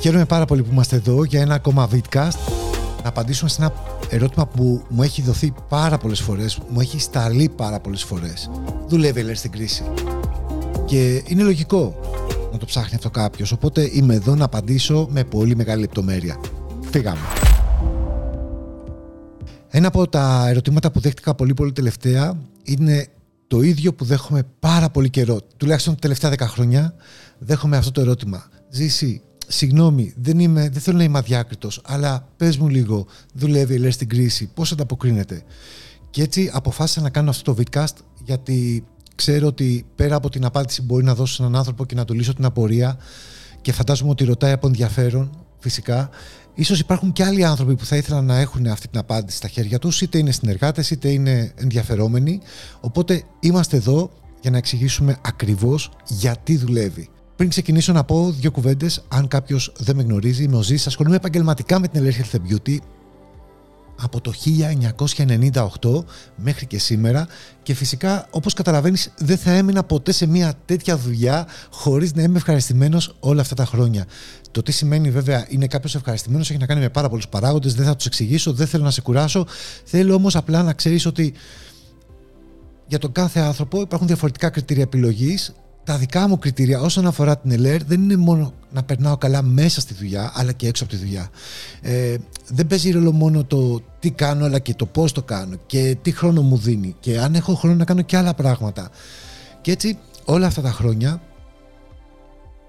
Χαίρομαι πάρα πολύ που είμαστε εδώ για ένα ακόμα vidcast να απαντήσουμε σε ένα ερώτημα που μου έχει δοθεί πάρα πολλές φορές, μου έχει σταλεί πάρα πολλές φορές. Δουλεύει λέει στην κρίση. Και είναι λογικό να το ψάχνει αυτό κάποιος. Οπότε είμαι εδώ να απαντήσω με πολύ μεγάλη λεπτομέρεια. Φύγαμε. Ένα από τα ερωτήματα που δέχτηκα πολύ πολύ τελευταία είναι το ίδιο που δέχομαι πάρα πολύ καιρό. Τουλάχιστον τα τελευταία 10 χρόνια δέχομαι αυτό το ερώτημα. Ζήσει, συγγνώμη, δεν, είμαι, δεν θέλω να είμαι αδιάκριτος, αλλά πες μου λίγο, δουλεύει η στην κρίση, πώς ανταποκρίνεται. Και έτσι αποφάσισα να κάνω αυτό το vidcast γιατί ξέρω ότι πέρα από την απάντηση μπορεί να δώσω σε έναν άνθρωπο και να του λύσω την απορία και φαντάζομαι ότι ρωτάει από ενδιαφέρον φυσικά. Ίσως υπάρχουν και άλλοι άνθρωποι που θα ήθελαν να έχουν αυτή την απάντηση στα χέρια τους, είτε είναι συνεργάτες είτε είναι ενδιαφερόμενοι. Οπότε είμαστε εδώ για να εξηγήσουμε ακριβώς γιατί δουλεύει. Πριν ξεκινήσω να πω δύο κουβέντες, αν κάποιος δεν με γνωρίζει, είμαι ο Ζής, ασχολούμαι επαγγελματικά με την Alert Health Beauty από το 1998 μέχρι και σήμερα και φυσικά όπως καταλαβαίνεις δεν θα έμεινα ποτέ σε μια τέτοια δουλειά χωρίς να είμαι ευχαριστημένος όλα αυτά τα χρόνια. Το τι σημαίνει βέβαια είναι κάποιος ευχαριστημένος έχει να κάνει με πάρα πολλούς παράγοντες, δεν θα τους εξηγήσω, δεν θέλω να σε κουράσω, θέλω όμως απλά να ξέρεις ότι για τον κάθε άνθρωπο υπάρχουν διαφορετικά κριτήρια επιλογής τα δικά μου κριτήρια όσον αφορά την ΕΛΕΡ δεν είναι μόνο να περνάω καλά μέσα στη δουλειά αλλά και έξω από τη δουλειά. Ε, δεν παίζει ρόλο μόνο το τι κάνω αλλά και το πώς το κάνω και τι χρόνο μου δίνει και αν έχω χρόνο να κάνω και άλλα πράγματα. Και έτσι όλα αυτά τα χρόνια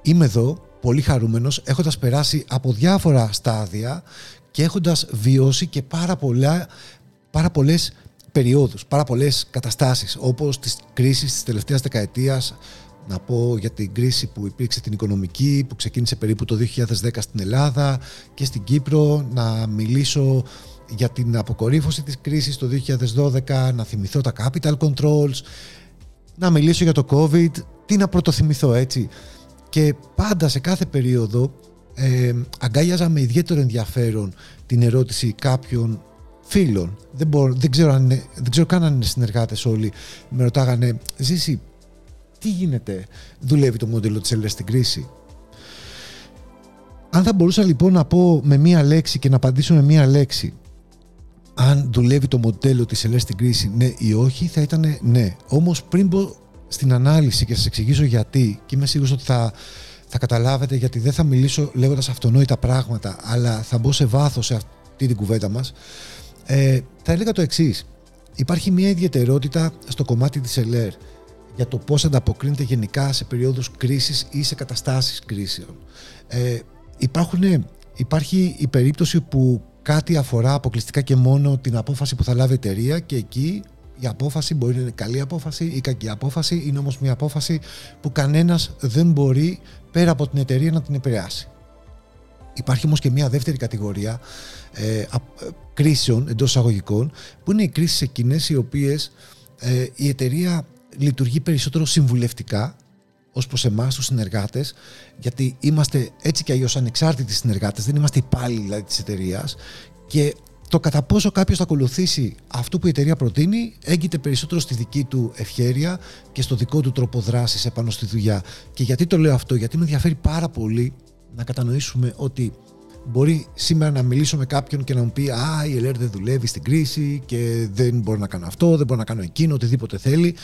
είμαι εδώ πολύ χαρούμενος έχοντας περάσει από διάφορα στάδια και έχοντας βιώσει και πάρα, πολλά, πάρα πολλές περιόδους, πάρα πολλές καταστάσεις όπως τις κρίσεις της τελευταίας δεκαετίας να πω για την κρίση που υπήρξε την οικονομική που ξεκίνησε περίπου το 2010 στην Ελλάδα και στην Κύπρο. Να μιλήσω για την αποκορύφωση της κρίσης το 2012 να θυμηθώ τα capital controls να μιλήσω για το covid τι να πρωτοθυμηθώ έτσι. Και πάντα σε κάθε περίοδο ε, αγκάλιαζα με ιδιαίτερο ενδιαφέρον την ερώτηση κάποιων φίλων. Δεν, μπορώ, δεν, ξέρω αν δεν ξέρω καν αν είναι συνεργάτες όλοι. Με ρωτάγανε Ζήση τι γίνεται, δουλεύει το μοντέλο της ΕΛΕ στην κρίση; Αν θα μπορούσα λοιπόν να πω με μία λέξη και να απαντήσω με μία λέξη αν δουλεύει το μοντέλο της ΕΛΕ στην κρίση ναι ή όχι θα ήταν ναι. Όμως πριν μπω στην ανάλυση και σας εξηγήσω γιατί και είμαι σίγουρος ότι θα, θα καταλάβετε γιατί δεν θα μιλήσω λέγοντας αυτονόητα πράγματα αλλά θα μπω σε βάθος σε αυτή την κουβέντα μας ε, θα έλεγα το εξής. Υπάρχει μια ιδιαιτερότητα στο κομμάτι της ΕΛΕΡ για το πώς ανταποκρίνεται γενικά σε περίοδους κρίσης ή σε καταστάσεις κρίσεων. Ε, υπάρχουν, υπάρχει η περίπτωση που κάτι αφορά αποκλειστικά και μόνο την απόφαση που θα λάβει η εταιρεία και εκεί η απόφαση μπορεί να είναι καλή απόφαση ή κακή απόφαση, είναι όμως μια απόφαση που κανένας δεν μπορεί πέρα από την εταιρεία να την επηρεάσει. Υπάρχει όμως και μια δεύτερη κατηγορία ε, κρίσεων εντός εισαγωγικών που είναι οι κρίσεις εκείνες οι οποίες ε, η εταιρεία λειτουργεί περισσότερο συμβουλευτικά ως προς εμάς τους συνεργάτες γιατί είμαστε έτσι και αλλιώς ανεξάρτητοι συνεργάτες δεν είμαστε υπάλληλοι δηλαδή, της εταιρείας και το κατά πόσο κάποιος θα ακολουθήσει αυτό που η εταιρεία προτείνει έγκυται περισσότερο στη δική του ευχέρεια και στο δικό του τρόπο δράσης επάνω στη δουλειά. Και γιατί το λέω αυτό, γιατί με ενδιαφέρει πάρα πολύ να κατανοήσουμε ότι μπορεί σήμερα να μιλήσω με κάποιον και να μου πει Α, η ΕΛΕΡ δεν δουλεύει στην κρίση και δεν μπορώ να κάνω αυτό, δεν μπορώ να κάνω εκείνο, οτιδήποτε θέλει.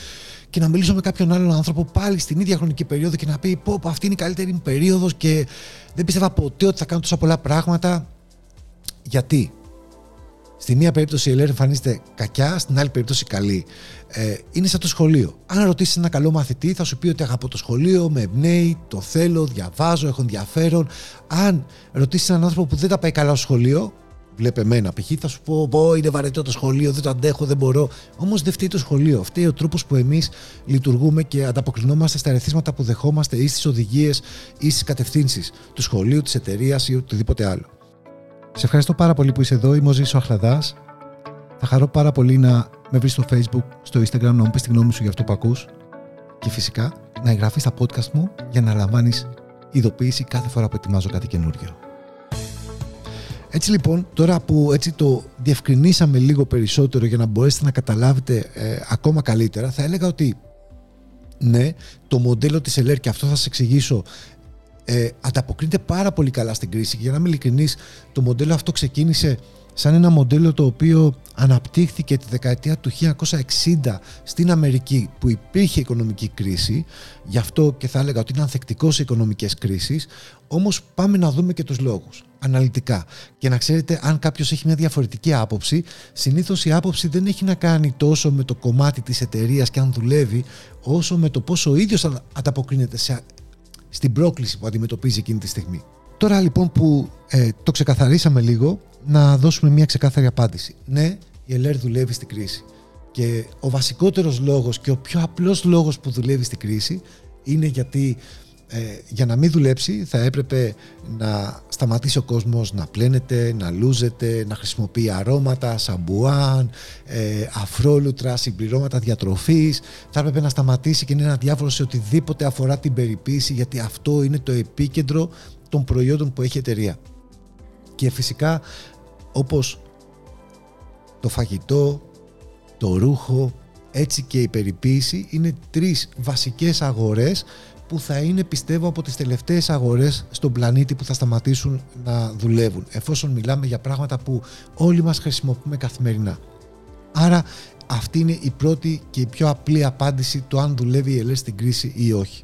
Και να μιλήσω με κάποιον άλλον άνθρωπο πάλι στην ίδια χρονική περίοδο και να πει Πω, πω αυτή είναι η καλύτερη μου περίοδος και δεν πίστευα ποτέ ότι θα κάνω τόσα πολλά πράγματα. Γιατί, Στη μία περίπτωση η ΕΛΕΡ εμφανίζεται κακιά, στην άλλη περίπτωση καλή. Ε, είναι σαν το σχολείο. Αν ρωτήσεις ένα καλό μαθητή, θα σου πει ότι αγαπώ το σχολείο, με εμπνέει, το θέλω, διαβάζω, έχω ενδιαφέρον. Αν ρωτήσεις έναν άνθρωπο που δεν τα πάει καλά στο σχολείο, βλέπε εμένα π.χ. θα σου πω: Πω, είναι βαρετό το σχολείο, δεν το αντέχω, δεν μπορώ. Όμως δεν φταίει το σχολείο. Φταίει ο τρόπος που εμείς λειτουργούμε και ανταποκρινόμαστε στα ερεθίσματα που δεχόμαστε ή στις οδηγίες ή στις κατευθύνσεις του σχολείου, της εταιρείας ή οτιδήποτε άλλο. Σε ευχαριστώ πάρα πολύ που είσαι εδώ. Είμαι ο Ζήσο Αχλαδάς. Θα χαρώ πάρα πολύ να με βρεις στο facebook, στο instagram, να μου πεις τη γνώμη σου για αυτό που ακούς και φυσικά να εγγραφείς στα podcast μου για να λαμβάνεις ειδοποίηση κάθε φορά που ετοιμάζω κάτι καινούριο. Έτσι λοιπόν, τώρα που έτσι το διευκρινίσαμε λίγο περισσότερο για να μπορέσετε να καταλάβετε ε, ακόμα καλύτερα, θα έλεγα ότι ναι, το μοντέλο της ΕΛΕΡ και αυτό θα σας εξηγήσω ε, ανταποκρίνεται πάρα πολύ καλά στην κρίση. Και για να είμαι ειλικρινής, το μοντέλο αυτό ξεκίνησε σαν ένα μοντέλο το οποίο αναπτύχθηκε τη δεκαετία του 1960 στην Αμερική που υπήρχε οικονομική κρίση, γι' αυτό και θα έλεγα ότι είναι ανθεκτικό σε οικονομικές κρίσεις, όμως πάμε να δούμε και τους λόγους αναλυτικά. Και να ξέρετε, αν κάποιος έχει μια διαφορετική άποψη, συνήθως η άποψη δεν έχει να κάνει τόσο με το κομμάτι της εταιρείας και αν δουλεύει, όσο με το πόσο ο ίδιος ανταποκρίνεται σε, στην πρόκληση που αντιμετωπίζει εκείνη τη στιγμή. Τώρα λοιπόν που ε, το ξεκαθαρίσαμε λίγο, να δώσουμε μια ξεκάθαρη απάντηση. Ναι, η ΕΛΕΡ δουλεύει στην κρίση. Και ο βασικότερος λόγος και ο πιο απλός λόγος που δουλεύει στην κρίση είναι γιατί ε, για να μην δουλέψει θα έπρεπε να σταματήσει ο κόσμος να πλένεται, να λούζεται, να χρησιμοποιεί αρώματα, σαμπουάν, ε, αφρόλουτρα, συμπληρώματα διατροφής. Θα έπρεπε να σταματήσει και είναι ένα διάφορο σε οτιδήποτε αφορά την περιποίηση γιατί αυτό είναι το επίκεντρο των προϊόντων που έχει η εταιρεία. Και φυσικά όπως το φαγητό, το ρούχο, έτσι και η περιποίηση είναι τρεις βασικές αγορές που θα είναι πιστεύω από τις τελευταίες αγορές στον πλανήτη που θα σταματήσουν να δουλεύουν εφόσον μιλάμε για πράγματα που όλοι μας χρησιμοποιούμε καθημερινά. Άρα αυτή είναι η πρώτη και η πιο απλή απάντηση το αν δουλεύει η ΕΛΕ στην κρίση ή όχι.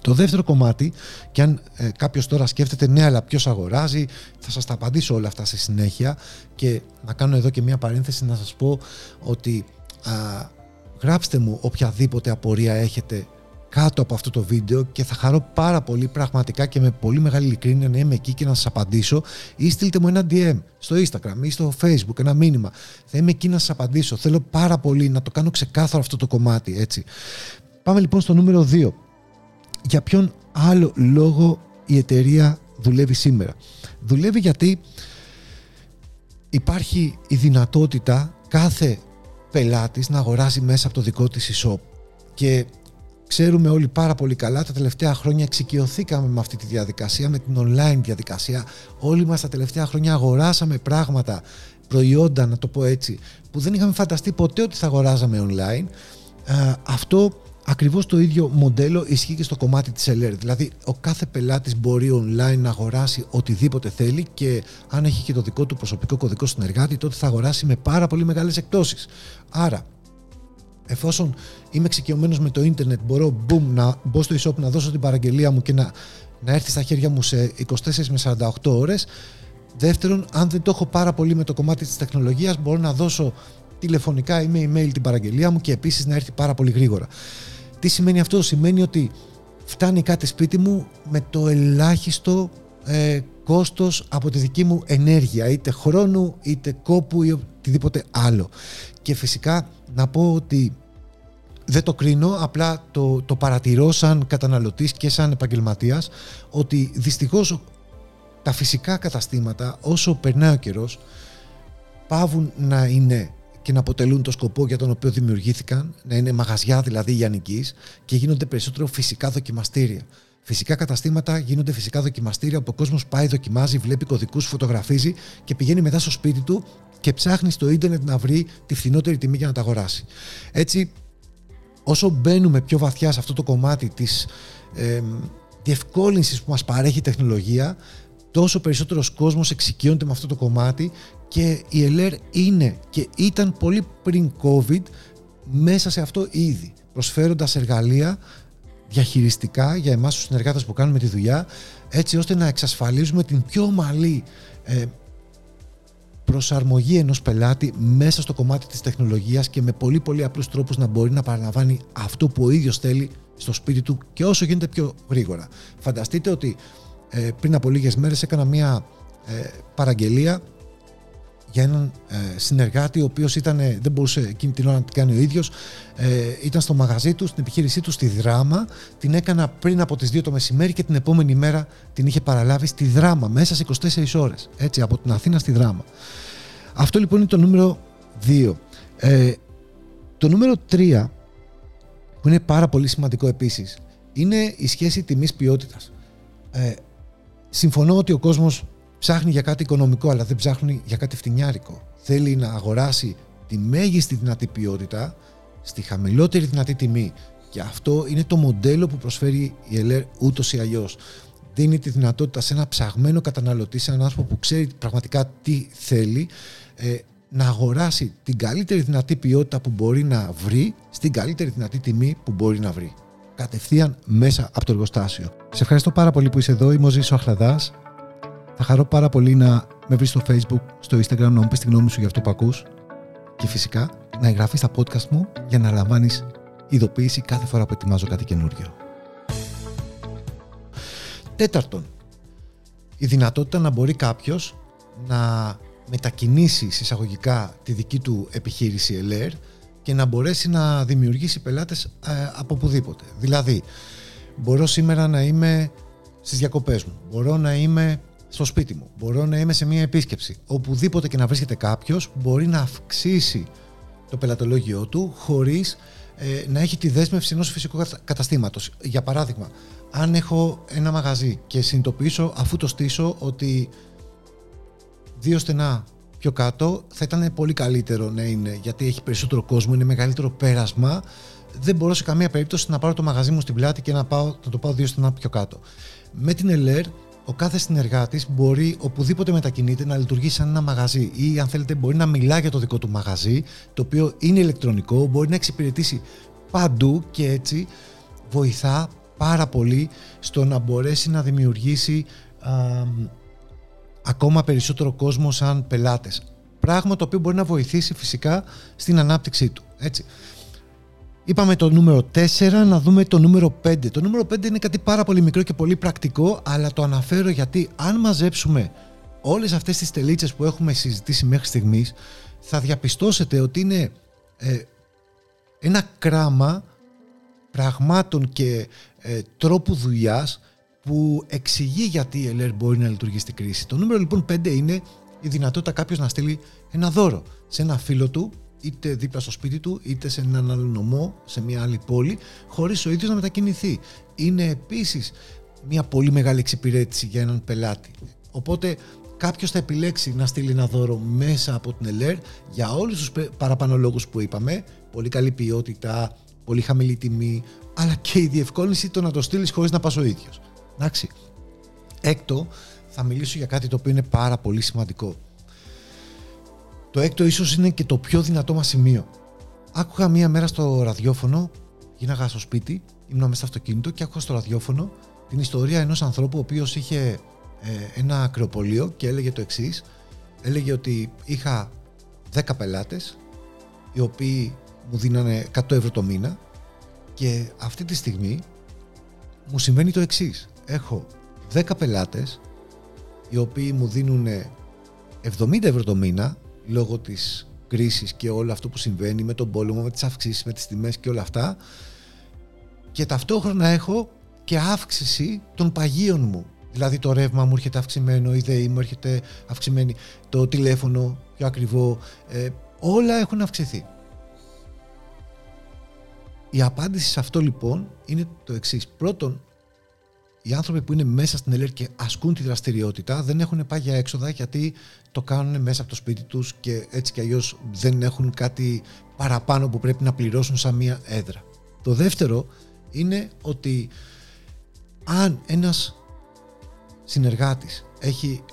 Το δεύτερο κομμάτι, και αν ε, κάποιος τώρα σκέφτεται ναι αλλά ποιος αγοράζει, θα σας τα απαντήσω όλα αυτά στη συνέχεια και να κάνω εδώ και μια παρένθεση να σας πω ότι α, γράψτε μου οποιαδήποτε απορία έχετε κάτω από αυτό το βίντεο και θα χαρώ πάρα πολύ πραγματικά και με πολύ μεγάλη ειλικρίνεια να είμαι εκεί και να σας απαντήσω ή στείλτε μου ένα DM στο Instagram ή στο Facebook, ένα μήνυμα. Θα είμαι εκεί να σας απαντήσω. Θέλω πάρα πολύ να το κάνω ξεκάθαρο αυτό το κομμάτι, έτσι. Πάμε λοιπόν στο νούμερο 2 για ποιον άλλο λόγο η εταιρεία δουλεύει σήμερα; Δουλεύει γιατί υπάρχει η δυνατότητα κάθε πελάτης να αγοράσει μέσα από το δικό της e-shop και ξέρουμε όλοι πάρα πολύ καλά τα τελευταία χρόνια εξοικειωθήκαμε με αυτή τη διαδικασία με την online διαδικασία όλοι μας τα τελευταία χρόνια αγοράσαμε πράγματα προϊόντα να το πω έτσι που δεν είχαμε φανταστεί ποτέ ότι θα αγοράζαμε online ε, αυτό Ακριβώς το ίδιο μοντέλο ισχύει και στο κομμάτι της LR. Δηλαδή ο κάθε πελάτης μπορεί online να αγοράσει οτιδήποτε θέλει και αν έχει και το δικό του προσωπικό κωδικό συνεργάτη τότε θα αγοράσει με πάρα πολύ μεγάλες εκτόσεις. Άρα εφόσον είμαι εξοικειωμένος με το ίντερνετ μπορώ boom, να μπω στο e-shop να δώσω την παραγγελία μου και να, να έρθει στα χέρια μου σε 24 με 48 ώρες. Δεύτερον, αν δεν το έχω πάρα πολύ με το κομμάτι της τεχνολογίας μπορώ να δώσω τηλεφωνικά ή με email την παραγγελία μου και επίσης να έρθει πάρα πολύ γρήγορα. Τι σημαίνει αυτό, σημαίνει ότι φτάνει κάτι σπίτι μου με το ελάχιστο ε, κόστος από τη δική μου ενέργεια, είτε χρόνου, είτε κόπου ή οτιδήποτε άλλο. Και φυσικά να πω ότι δεν το κρίνω, απλά το, το παρατηρώ σαν καταναλωτής και σαν επαγγελματίας ότι δυστυχώς τα φυσικά καταστήματα όσο περνάει ο καιρός πάβουν να είναι και να αποτελούν το σκοπό για τον οποίο δημιουργήθηκαν, να είναι μαγαζιά δηλαδή γιανική και γίνονται περισσότερο φυσικά δοκιμαστήρια. Φυσικά καταστήματα γίνονται φυσικά δοκιμαστήρια όπου ο κόσμος πάει, δοκιμάζει, βλέπει κωδικούς, φωτογραφίζει και πηγαίνει μετά στο σπίτι του και ψάχνει στο ίντερνετ να βρει τη φθηνότερη τιμή για να τα αγοράσει. Έτσι, όσο μπαίνουμε πιο βαθιά σε αυτό το κομμάτι της ε, διευκόλυνσης που μας παρέχει η τεχνολογία, τόσο περισσότερος κόσμος εξοικειώνεται με αυτό το κομμάτι και η ΕΛΕΡ είναι και ήταν πολύ πριν COVID μέσα σε αυτό ήδη, προσφέροντας εργαλεία διαχειριστικά για εμάς τους συνεργάτες που κάνουμε τη δουλειά, έτσι ώστε να εξασφαλίζουμε την πιο ομαλή ε, προσαρμογή ενός πελάτη μέσα στο κομμάτι της τεχνολογίας και με πολύ πολύ απλούς τρόπους να μπορεί να παραλαμβάνει αυτό που ο ίδιος θέλει στο σπίτι του και όσο γίνεται πιο γρήγορα. Φανταστείτε ότι ε, πριν από λίγες μέρες έκανα μια ε, παραγγελία για έναν ε, συνεργάτη ο οποίος ήταν, δεν μπορούσε εκείνη την ώρα να την κάνει ο ίδιος ήταν στο μαγαζί του, στην επιχείρησή του στη Δράμα. Την έκανα πριν από τις 2 το μεσημέρι και την επόμενη μέρα την είχε παραλάβει στη Δράμα μέσα σε 24 ώρες έτσι από την Αθήνα στη Δράμα. Αυτό λοιπόν είναι το νούμερο 2 το νούμερο 3 που είναι πάρα πολύ σημαντικό επίσης είναι η σχέση τιμής ποιότητας. Συμφωνώ ότι ο κόσμος ψάχνει για κάτι οικονομικό, αλλά δεν ψάχνει για κάτι φτηνιάρικο. Θέλει να αγοράσει τη μέγιστη δυνατή ποιότητα στη χαμηλότερη δυνατή τιμή. Και αυτό είναι το μοντέλο που προσφέρει η ΕΛΕΡ ούτως ή αλλιώς. δίνει τη δυνατότητα σε ένα ψαγμένο καταναλωτή, σε έναν άνθρωπο που ξέρει πραγματικά τι θέλει, ε, να αγοράσει την καλύτερη δυνατή ποιότητα που μπορεί να βρει στην καλύτερη δυνατή τιμή που μπορεί να βρει. Κατευθείαν μέσα από το εργοστάσιο. Σε ευχαριστώ πάρα πολύ που είσαι εδώ. Είμαι ο Ζήσο Αχλαδάς. Θα χαρώ πάρα πολύ να με βρεις στο facebook, στο instagram, να μου πεις τη γνώμη σου για αυτό που ακούς και φυσικά να εγγραφείς στα podcast μου για να λαμβάνεις ειδοποίηση κάθε φορά που ετοιμάζω κάτι καινούριο. Τέταρτον, η δυνατότητα να μπορεί κάποιος να μετακινήσει εισαγωγικά τη δική του επιχείρηση LR και να μπορέσει να δημιουργήσει πελάτες ε, από οπουδήποτε. Δηλαδή, μπορώ σήμερα να είμαι στις διακοπές μου, μπορώ να είμαι στο σπίτι μου, μπορώ να είμαι σε μια επίσκεψη. Οπουδήποτε και να βρίσκεται κάποιος μπορεί να αυξήσει το πελατολόγιο του χωρίς ε, να έχει τη δέσμευση ενός φυσικού καταστήματος. Για παράδειγμα, αν έχω ένα μαγαζί και συνειδητοποιήσω αφού το στήσω ότι δύο στενά πιο κάτω θα ήταν πολύ καλύτερο να είναι γιατί έχει περισσότερο κόσμο, είναι μεγαλύτερο πέρασμα δεν μπορώ σε καμία περίπτωση να πάρω το μαγαζί μου στην πλάτη και να, πάω, να το πάω δύο στενά πιο κάτω. Με την ΕΛΕΡ ο κάθε συνεργάτης μπορεί οπουδήποτε μετακινείται να λειτουργήσει σαν ένα μαγαζί ή αν θέλετε μπορεί να μιλά για το δικό του μαγαζί το οποίο είναι ηλεκτρονικό, μπορεί να εξυπηρετήσει παντού και έτσι βοηθά πάρα πολύ στο να μπορέσει να δημιουργήσει ακόμα περισσότερο κόσμο σαν πελάτες. Πράγμα το οποίο μπορεί να βοηθήσει φυσικά στην ανάπτυξή του. Έτσι. Είπαμε το νούμερο 4, να δούμε το νούμερο 5. Το νούμερο 5 είναι κάτι πάρα πολύ μικρό και πολύ πρακτικό, αλλά το αναφέρω γιατί αν μαζέψουμε όλες αυτές τις τελίτσες που έχουμε συζητήσει μέχρι στιγμής, θα διαπιστώσετε ότι είναι ε, ένα κράμα πραγμάτων και ε, τρόπου δουλειάς που εξηγεί γιατί η ΕΛΕΡ μπορεί να λειτουργεί στην κρίση. Το νούμερο λοιπόν 5 είναι η δυνατότητα κάποιος να στείλει ένα δώρο σε ένα φίλο του, είτε δίπλα στο σπίτι του, είτε σε έναν άλλο νομό, σε μια άλλη πόλη, χωρίς ο ίδιος να μετακινηθεί. Είναι επίσης μια πολύ μεγάλη εξυπηρέτηση για έναν πελάτη. Οπότε κάποιος θα επιλέξει να στείλει ένα δώρο μέσα από την ΕΛΕΡ για όλους τους παραπάνω λόγου που είπαμε. Πολύ καλή ποιότητα, πολύ χαμηλή τιμή, αλλά και η διευκόλυνση το να το στείλεις χωρίς να πας ο ίδιος. Εντάξει. Έκτο, θα μιλήσω για κάτι το οποίο είναι πάρα πολύ σημαντικό. Το έκτο ίσως είναι και το πιο δυνατό μας σημείο. Άκουγα μία μέρα στο ραδιόφωνο, γίναγα στο σπίτι, ήμουν μέσα στο αυτοκίνητο και άκουγα στο ραδιόφωνο την ιστορία ενός ανθρώπου ο οποίος είχε ε, ένα ακροπολείο και έλεγε το εξής. Έλεγε ότι είχα 10 πελάτες οι οποίοι μου δίνανε 100 ευρώ το μήνα και αυτή τη στιγμή μου συμβαίνει το εξής. Έχω 10 πελάτες οι οποίοι μου δίνουν 70 ευρώ το μήνα λόγω της κρίσης και όλο αυτό που συμβαίνει με τον πόλεμο, με τις αυξήσεις, με τις τιμές και όλα αυτά και ταυτόχρονα έχω και αύξηση των παγίων μου. Δηλαδή το ρεύμα μου έρχεται αυξημένο, η ΔΕΗ μου έρχεται αυξημένη, το τηλέφωνο πιο ακριβό, ε, όλα έχουν αυξηθεί. Η απάντηση σε αυτό λοιπόν είναι το εξής. Πρώτον, οι άνθρωποι που είναι μέσα στην ΕΛΕΡ και ασκούν τη δραστηριότητα δεν έχουν πάει για έξοδα γιατί το κάνουν μέσα από το σπίτι τους και έτσι κι αλλιώς δεν έχουν κάτι παραπάνω που πρέπει να πληρώσουν σαν μία έδρα. Το δεύτερο είναι ότι αν ένας συνεργάτης έχει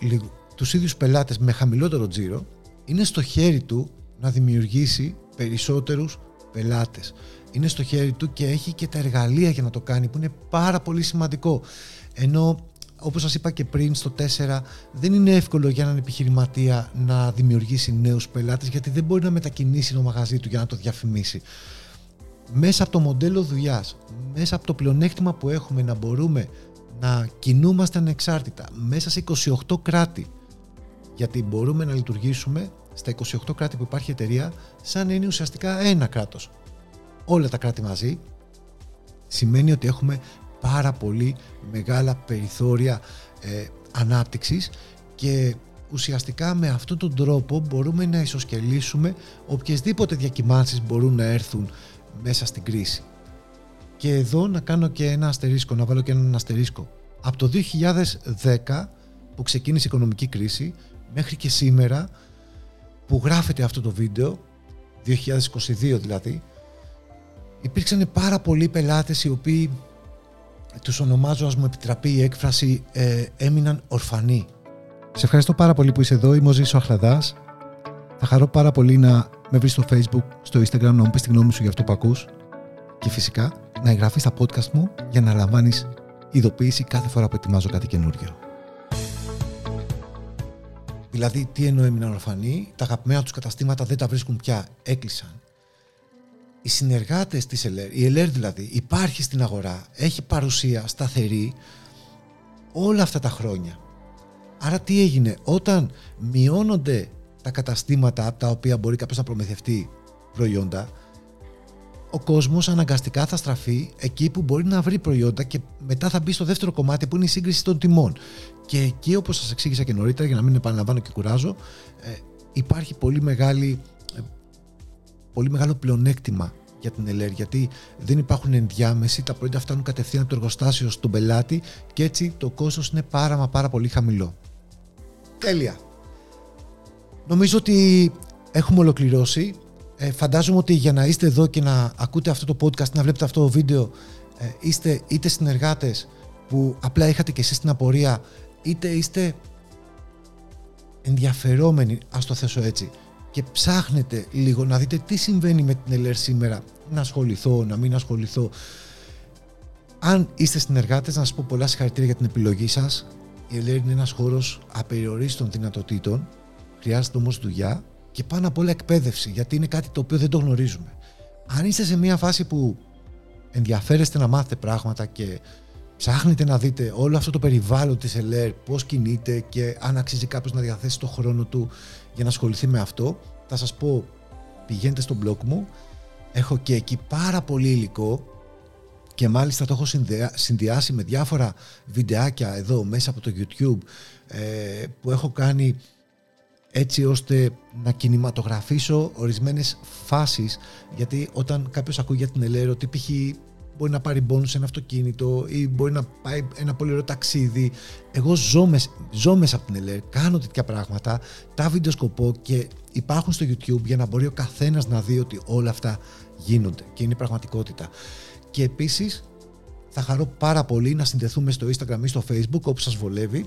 τους ίδιους πελάτες με χαμηλότερο τζίρο είναι στο χέρι του να δημιουργήσει περισσότερους πελάτες είναι στο χέρι του και έχει και τα εργαλεία για να το κάνει που είναι πάρα πολύ σημαντικό. Ενώ όπως σας είπα και πριν στο 4 δεν είναι εύκολο για έναν επιχειρηματία να δημιουργήσει νέους πελάτες γιατί δεν μπορεί να μετακινήσει το μαγαζί του για να το διαφημίσει. Μέσα από το μοντέλο δουλειάς, μέσα από το πλεονέκτημα που έχουμε να μπορούμε να κινούμαστε ανεξάρτητα μέσα σε 28 κράτη γιατί μπορούμε να λειτουργήσουμε στα 28 κράτη που υπάρχει εταιρεία σαν να είναι ουσιαστικά ένα κράτος όλα τα κράτη μαζί, σημαίνει ότι έχουμε πάρα πολύ μεγάλα περιθώρια ε, ανάπτυξης και ουσιαστικά με αυτόν τον τρόπο μπορούμε να ισοσκελίσουμε οποιασδήποτε διακυμάνσεις μπορούν να έρθουν μέσα στην κρίση. Και εδώ να κάνω και ένα αστερίσκο, να βάλω και έναν αστερίσκο. Από το 2010 που ξεκίνησε η οικονομική κρίση μέχρι και σήμερα που γράφεται αυτό το βίντεο, 2022 δηλαδή, υπήρξαν πάρα πολλοί πελάτες οι οποίοι τους ονομάζω, ας μου επιτραπεί η έκφραση, ε, έμειναν ορφανοί. Σε ευχαριστώ πάρα πολύ που είσαι εδώ, είμαι ο Ζήσος Αχλαδάς. Θα χαρώ πάρα πολύ να με βρεις στο facebook, στο instagram, να μου πεις τη γνώμη σου για αυτό που ακούς και φυσικά να εγγραφείς στα podcast μου για να λαμβάνεις ειδοποίηση κάθε φορά που ετοιμάζω κάτι καινούριο. Δηλαδή, τι εννοώ έμειναν ορφανοί, τα αγαπημένα τους καταστήματα δεν τα βρίσκουν πια, έκλεισαν. Οι συνεργάτες της ΕΛΕΡ, η ΕΛΕΡ δηλαδή, υπάρχει στην αγορά, έχει παρουσία σταθερή όλα αυτά τα χρόνια. Άρα τι έγινε, όταν μειώνονται τα καταστήματα από τα οποία μπορεί κάποιος να προμηθευτεί προϊόντα, ο κόσμος αναγκαστικά θα στραφεί εκεί που μπορεί να βρει προϊόντα και μετά θα μπει στο δεύτερο κομμάτι που είναι η σύγκριση των τιμών. Και εκεί όπως σας εξήγησα και νωρίτερα για να μην επαναλαμβάνω και κουράζω ε, υπάρχει πολύ, μεγάλη, ε, πολύ μεγάλο πλεονέκτημα για την ΕΛΕΡ γιατί δεν υπάρχουν ενδιάμεση, τα προϊόντα φτάνουν κατευθείαν από το εργοστάσιο στον πελάτη και έτσι το κόστος είναι πάρα μα πάρα πολύ χαμηλό. Τέλεια. Νομίζω ότι έχουμε ολοκληρώσει. Ε, φαντάζομαι ότι για να είστε εδώ και να ακούτε αυτό το podcast, να βλέπετε αυτό το βίντεο, ε, είστε είτε συνεργάτες που απλά είχατε και εσείς την απορία, είτε είστε ενδιαφερόμενοι, ας το θέσω έτσι, και ψάχνετε λίγο να δείτε τι συμβαίνει με την ΕΛΕΡ σήμερα, να ασχοληθώ, να μην ασχοληθώ. Αν είστε συνεργάτες, να σας πω πολλά συγχαρητήρια για την επιλογή σας. Η ΕΛΕΡ είναι ένας χώρος απεριορίστων δυνατοτήτων, χρειάζεται όμως δουλειά και πάνω απ' όλα εκπαίδευση, γιατί είναι κάτι το οποίο δεν το γνωρίζουμε. Αν είστε σε μια φάση που ενδιαφέρεστε να μάθετε πράγματα και ψάχνετε να δείτε όλο αυτό το περιβάλλον της ΕΛΕΡ, πώς κινείται και αν αξίζει κάποιος να διαθέσει το χρόνο του για να ασχοληθεί με αυτό, θα σας πω πηγαίνετε στο blog μου, έχω και εκεί πάρα πολύ υλικό και μάλιστα το έχω συνδυάσει με διάφορα βιντεάκια εδώ μέσα από το YouTube ε, που έχω κάνει έτσι ώστε να κινηματογραφήσω ορισμένες φάσεις γιατί όταν κάποιος ακούει για την ΕΛΕΡ ότι π.χ. μπορεί να πάρει μπόνους σε ένα αυτοκίνητο ή μπορεί να πάει ένα πολύ ωραίο ταξίδι. Εγώ ζω, μες, ζω μέσα από την ΕΛΕΡ, κάνω τέτοια πράγματα τα βιντεοσκοπώ και υπάρχουν στο YouTube για να μπορεί ο καθένας να δει ότι όλα αυτά γίνονται και είναι πραγματικότητα. Και επίσης θα χαρώ πάρα πολύ να συνδεθούμε στο Instagram ή στο Facebook όπως σας βολεύει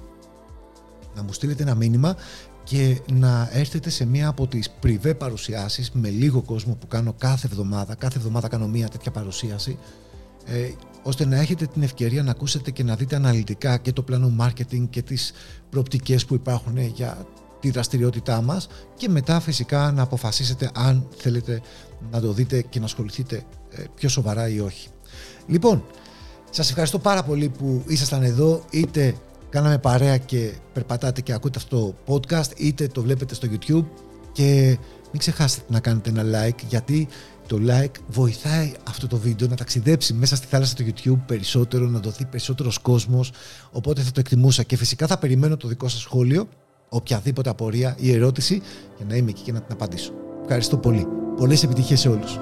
να μου στείλετε ένα μήνυμα και να έρθετε σε μία από τις πριβέ παρουσιάσεις με λίγο κόσμο που κάνω κάθε εβδομάδα. Κάθε εβδομάδα κάνω μία τέτοια παρουσίαση ε, ώστε να έχετε την ευκαιρία να ακούσετε και να δείτε αναλυτικά και το πλάνο marketing και τις προοπτικές που υπάρχουν για τη δραστηριότητά μας και μετά φυσικά να αποφασίσετε αν θέλετε να το δείτε και να ασχοληθείτε ε, πιο σοβαρά ή όχι. Λοιπόν, σας ευχαριστώ πάρα πολύ που ήσασταν εδώ είτε κάναμε παρέα και περπατάτε και ακούτε αυτό το podcast είτε το βλέπετε στο YouTube και μην ξεχάσετε να κάνετε ένα like γιατί το like βοηθάει αυτό το βίντεο να ταξιδέψει μέσα στη θάλασσα του YouTube περισσότερο, να το δει περισσότερος κόσμος οπότε θα το εκτιμούσα και φυσικά θα περιμένω το δικό σας σχόλιο οποιαδήποτε απορία ή ερώτηση για να είμαι εκεί και να την απαντήσω. Ευχαριστώ πολύ. Πολλές επιτυχίες σε όλους.